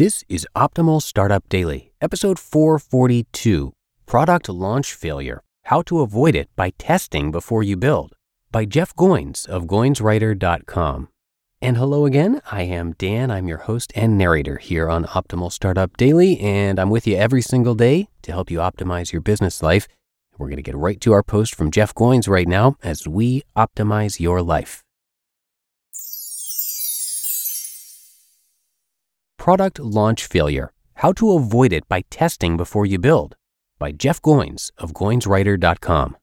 This is Optimal Startup Daily, episode 442 Product Launch Failure How to Avoid It by Testing Before You Build by Jeff Goins of GoinsWriter.com. And hello again. I am Dan. I'm your host and narrator here on Optimal Startup Daily, and I'm with you every single day to help you optimize your business life. We're going to get right to our post from Jeff Goins right now as we optimize your life. Product Launch Failure How to Avoid It by Testing Before You Build by Jeff Goins of GoinsWriter.com.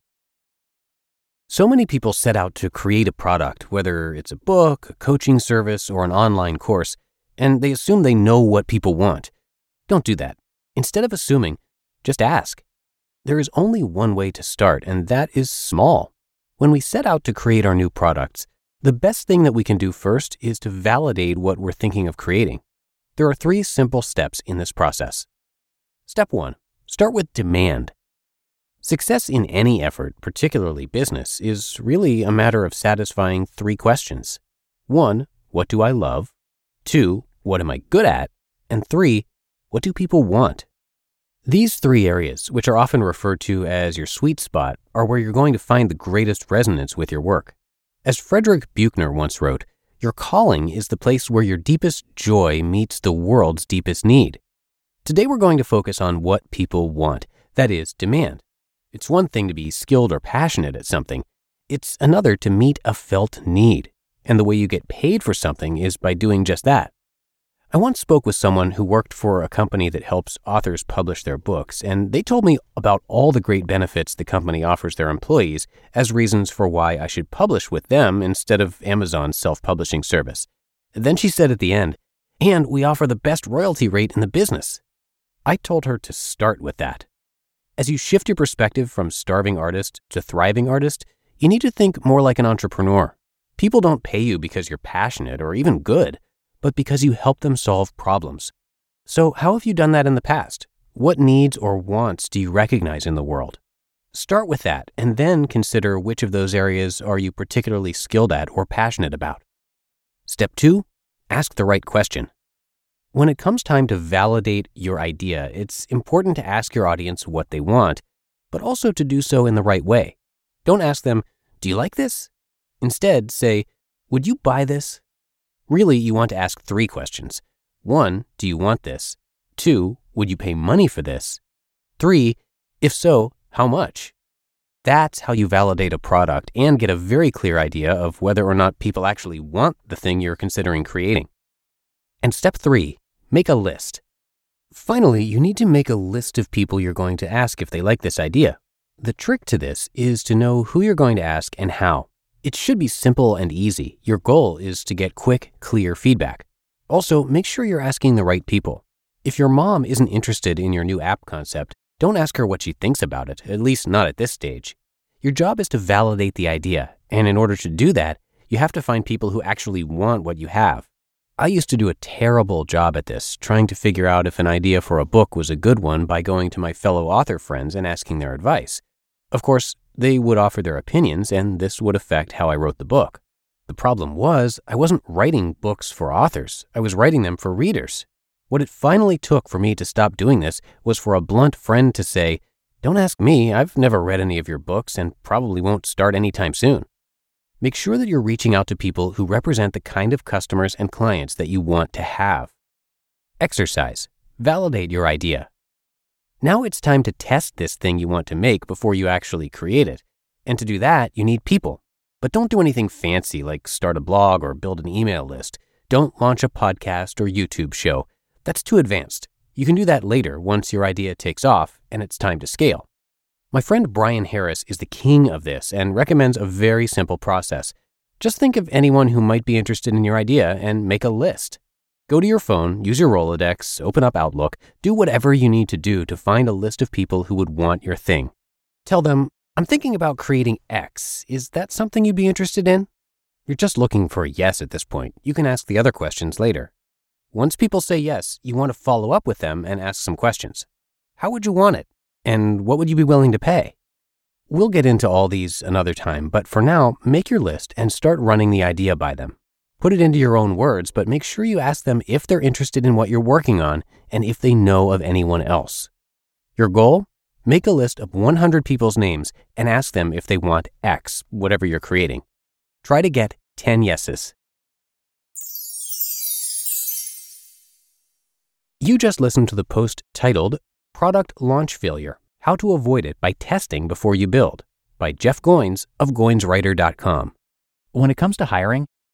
So many people set out to create a product, whether it's a book, a coaching service, or an online course, and they assume they know what people want. Don't do that. Instead of assuming, just ask. There is only one way to start, and that is small. When we set out to create our new products, the best thing that we can do first is to validate what we're thinking of creating. There are three simple steps in this process. Step one start with demand. Success in any effort, particularly business, is really a matter of satisfying three questions. One, what do I love? Two, what am I good at? And three, what do people want? These three areas, which are often referred to as your sweet spot, are where you're going to find the greatest resonance with your work. As Frederick Buechner once wrote, your calling is the place where your deepest joy meets the world's deepest need. Today, we're going to focus on what people want, that is, demand. It's one thing to be skilled or passionate at something, it's another to meet a felt need. And the way you get paid for something is by doing just that. I once spoke with someone who worked for a company that helps authors publish their books, and they told me about all the great benefits the company offers their employees as reasons for why I should publish with them instead of Amazon's self publishing service. Then she said at the end, and we offer the best royalty rate in the business. I told her to start with that. As you shift your perspective from starving artist to thriving artist, you need to think more like an entrepreneur. People don't pay you because you're passionate or even good but because you help them solve problems. So, how have you done that in the past? What needs or wants do you recognize in the world? Start with that and then consider which of those areas are you particularly skilled at or passionate about. Step two, ask the right question. When it comes time to validate your idea, it's important to ask your audience what they want, but also to do so in the right way. Don't ask them, Do you like this? Instead, say, Would you buy this? Really, you want to ask three questions. One, do you want this? Two, would you pay money for this? Three, if so, how much? That's how you validate a product and get a very clear idea of whether or not people actually want the thing you're considering creating. And step three, make a list. Finally, you need to make a list of people you're going to ask if they like this idea. The trick to this is to know who you're going to ask and how. It should be simple and easy. Your goal is to get quick, clear feedback. Also, make sure you're asking the right people. If your mom isn't interested in your new app concept, don't ask her what she thinks about it, at least not at this stage. Your job is to validate the idea, and in order to do that, you have to find people who actually want what you have. I used to do a terrible job at this, trying to figure out if an idea for a book was a good one by going to my fellow author friends and asking their advice. Of course, they would offer their opinions, and this would affect how I wrote the book. The problem was, I wasn't writing books for authors, I was writing them for readers. What it finally took for me to stop doing this was for a blunt friend to say, Don't ask me, I've never read any of your books and probably won't start anytime soon. Make sure that you're reaching out to people who represent the kind of customers and clients that you want to have. Exercise. Validate your idea. Now it's time to test this thing you want to make before you actually create it. And to do that, you need people. But don't do anything fancy like start a blog or build an email list. Don't launch a podcast or YouTube show. That's too advanced. You can do that later once your idea takes off and it's time to scale. My friend Bryan Harris is the king of this and recommends a very simple process. Just think of anyone who might be interested in your idea and make a list. Go to your phone, use your Rolodex, open up Outlook, do whatever you need to do to find a list of people who would want your thing. Tell them, I'm thinking about creating X. Is that something you'd be interested in? You're just looking for a yes at this point. You can ask the other questions later. Once people say yes, you want to follow up with them and ask some questions. How would you want it? And what would you be willing to pay? We'll get into all these another time, but for now, make your list and start running the idea by them. Put it into your own words, but make sure you ask them if they're interested in what you're working on and if they know of anyone else. Your goal? Make a list of 100 people's names and ask them if they want X, whatever you're creating. Try to get 10 yeses. You just listened to the post titled Product Launch Failure How to Avoid It by Testing Before You Build by Jeff Goins of GoinsWriter.com. When it comes to hiring,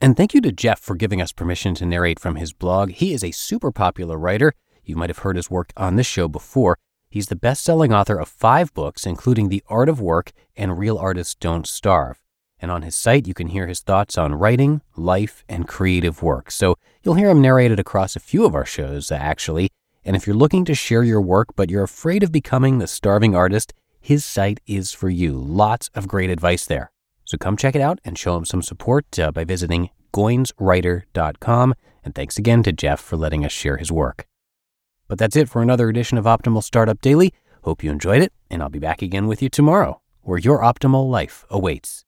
And thank you to Jeff for giving us permission to narrate from his blog. He is a super popular writer. You might have heard his work on this show before. He's the best selling author of five books, including The Art of Work and Real Artists Don't Starve. And on his site, you can hear his thoughts on writing, life, and creative work. So you'll hear him narrated across a few of our shows, actually. And if you're looking to share your work, but you're afraid of becoming the starving artist, his site is for you. Lots of great advice there. So come check it out and show him some support uh, by visiting goinswriter.com. And thanks again to Jeff for letting us share his work. But that's it for another edition of Optimal Startup Daily. Hope you enjoyed it, and I'll be back again with you tomorrow, where your optimal life awaits.